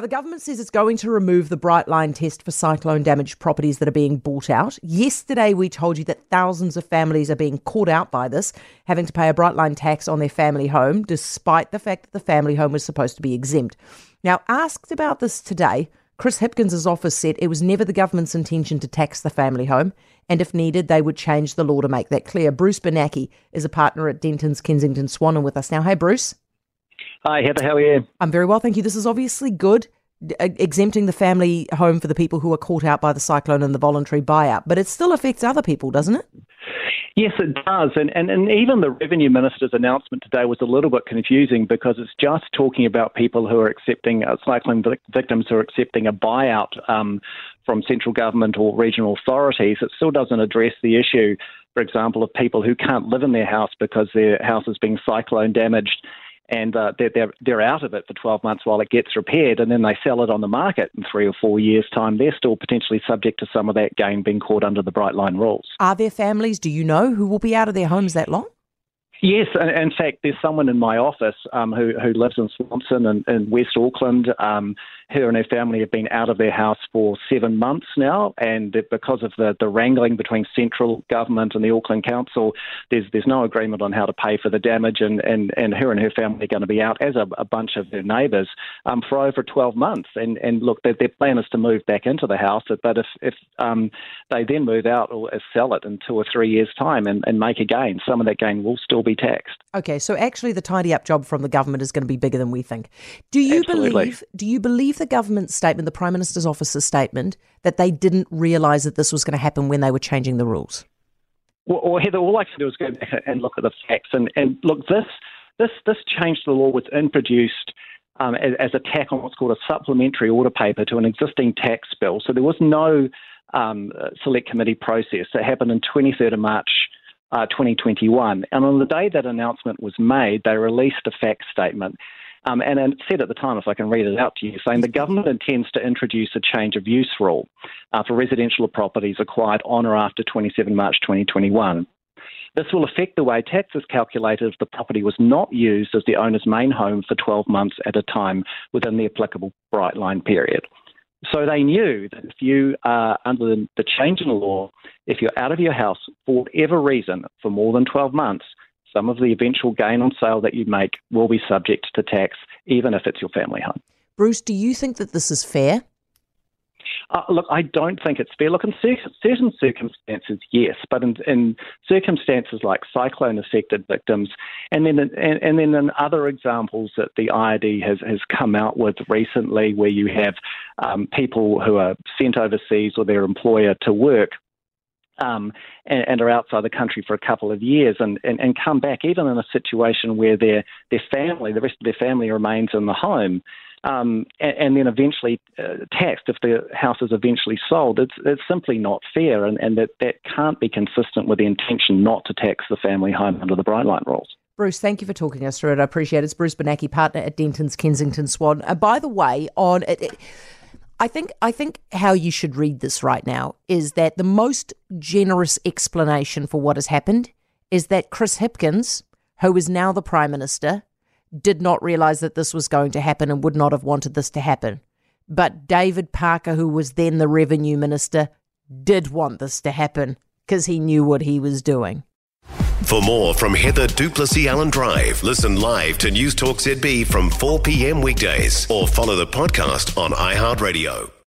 The government says it's going to remove the bright line test for cyclone damaged properties that are being bought out. Yesterday, we told you that thousands of families are being caught out by this, having to pay a bright line tax on their family home, despite the fact that the family home was supposed to be exempt. Now, asked about this today, Chris Hipkins' office said it was never the government's intention to tax the family home, and if needed, they would change the law to make that clear. Bruce Bernacchi is a partner at Dentons Kensington Swan and with us now. Hey, Bruce. Hi, Heather. How are you? I'm very well, thank you. This is obviously good, exempting the family home for the people who are caught out by the cyclone and the voluntary buyout, but it still affects other people, doesn't it? Yes, it does. And, and, and even the Revenue Minister's announcement today was a little bit confusing because it's just talking about people who are accepting, uh, cyclone victims who are accepting a buyout um, from central government or regional authorities. It still doesn't address the issue, for example, of people who can't live in their house because their house is being cyclone damaged and uh, they're, they're, they're out of it for 12 months while it gets repaired, and then they sell it on the market in three or four years' time, they're still potentially subject to some of that gain being caught under the Bright Line rules. Are there families, do you know, who will be out of their homes that long? Yes, in fact, there's someone in my office um, who, who lives in Swanson in, in West Auckland. Um, her and her family have been out of their house for seven months now, and because of the, the wrangling between central government and the Auckland Council, there's there's no agreement on how to pay for the damage, and, and, and her and her family are going to be out, as a, a bunch of their neighbours, um, for over 12 months. And and look, their, their plan is to move back into the house, but if if um, they then move out or sell it in two or three years' time and, and make a gain, some of that gain will still be taxed. Okay, so actually, the tidy up job from the government is going to be bigger than we think. Do you Absolutely. believe? Do you believe the government's statement, the Prime Minister's office's statement, that they didn't realise that this was going to happen when they were changing the rules? Well, well, Heather, all I can do is go back and look at the facts. And, and look, this this this change to the law was introduced um, as, as, a tack on what's called a supplementary order paper to an existing tax bill. So there was no um, select committee process. It happened on 23rd of March. Uh, 2021. And on the day that announcement was made, they released a fact statement. Um, and it said at the time, if I can read it out to you, saying the government intends to introduce a change of use rule uh, for residential properties acquired on or after 27 March 2021. This will affect the way tax is calculated if the property was not used as the owner's main home for 12 months at a time within the applicable bright line period. So they knew that if you are under the change in the law, if you're out of your house for whatever reason for more than 12 months, some of the eventual gain on sale that you make will be subject to tax, even if it's your family home. Bruce, do you think that this is fair? Uh, look, I don't think it's fair. Look, in certain circumstances, yes, but in, in circumstances like cyclone-affected victims, and then and, and, then in other examples that the IRD has has come out with recently, where you have um, people who are sent overseas or their employer to work um, and, and, are outside the country for a couple of years and, and, and, come back, even in a situation where their, their family, the rest of their family remains in the home, um, and, and, then eventually uh, taxed if the house is eventually sold. It's, it's simply not fair, and, and that, that can't be consistent with the intention not to tax the family home under the Bright Line rules. Bruce, thank you for talking us through it. I appreciate it. It's Bruce Bernacchi, partner at Dentons Kensington Swan. Uh, by the way, on it, it I think I think how you should read this right now is that the most generous explanation for what has happened is that Chris Hipkins, who is now the Prime Minister, did not realize that this was going to happen and would not have wanted this to happen. But David Parker, who was then the Revenue Minister, did want this to happen because he knew what he was doing. For more from Heather du Plessis-Allen Drive, listen live to News Talk ZB from 4 p.m. weekdays or follow the podcast on iHeartRadio.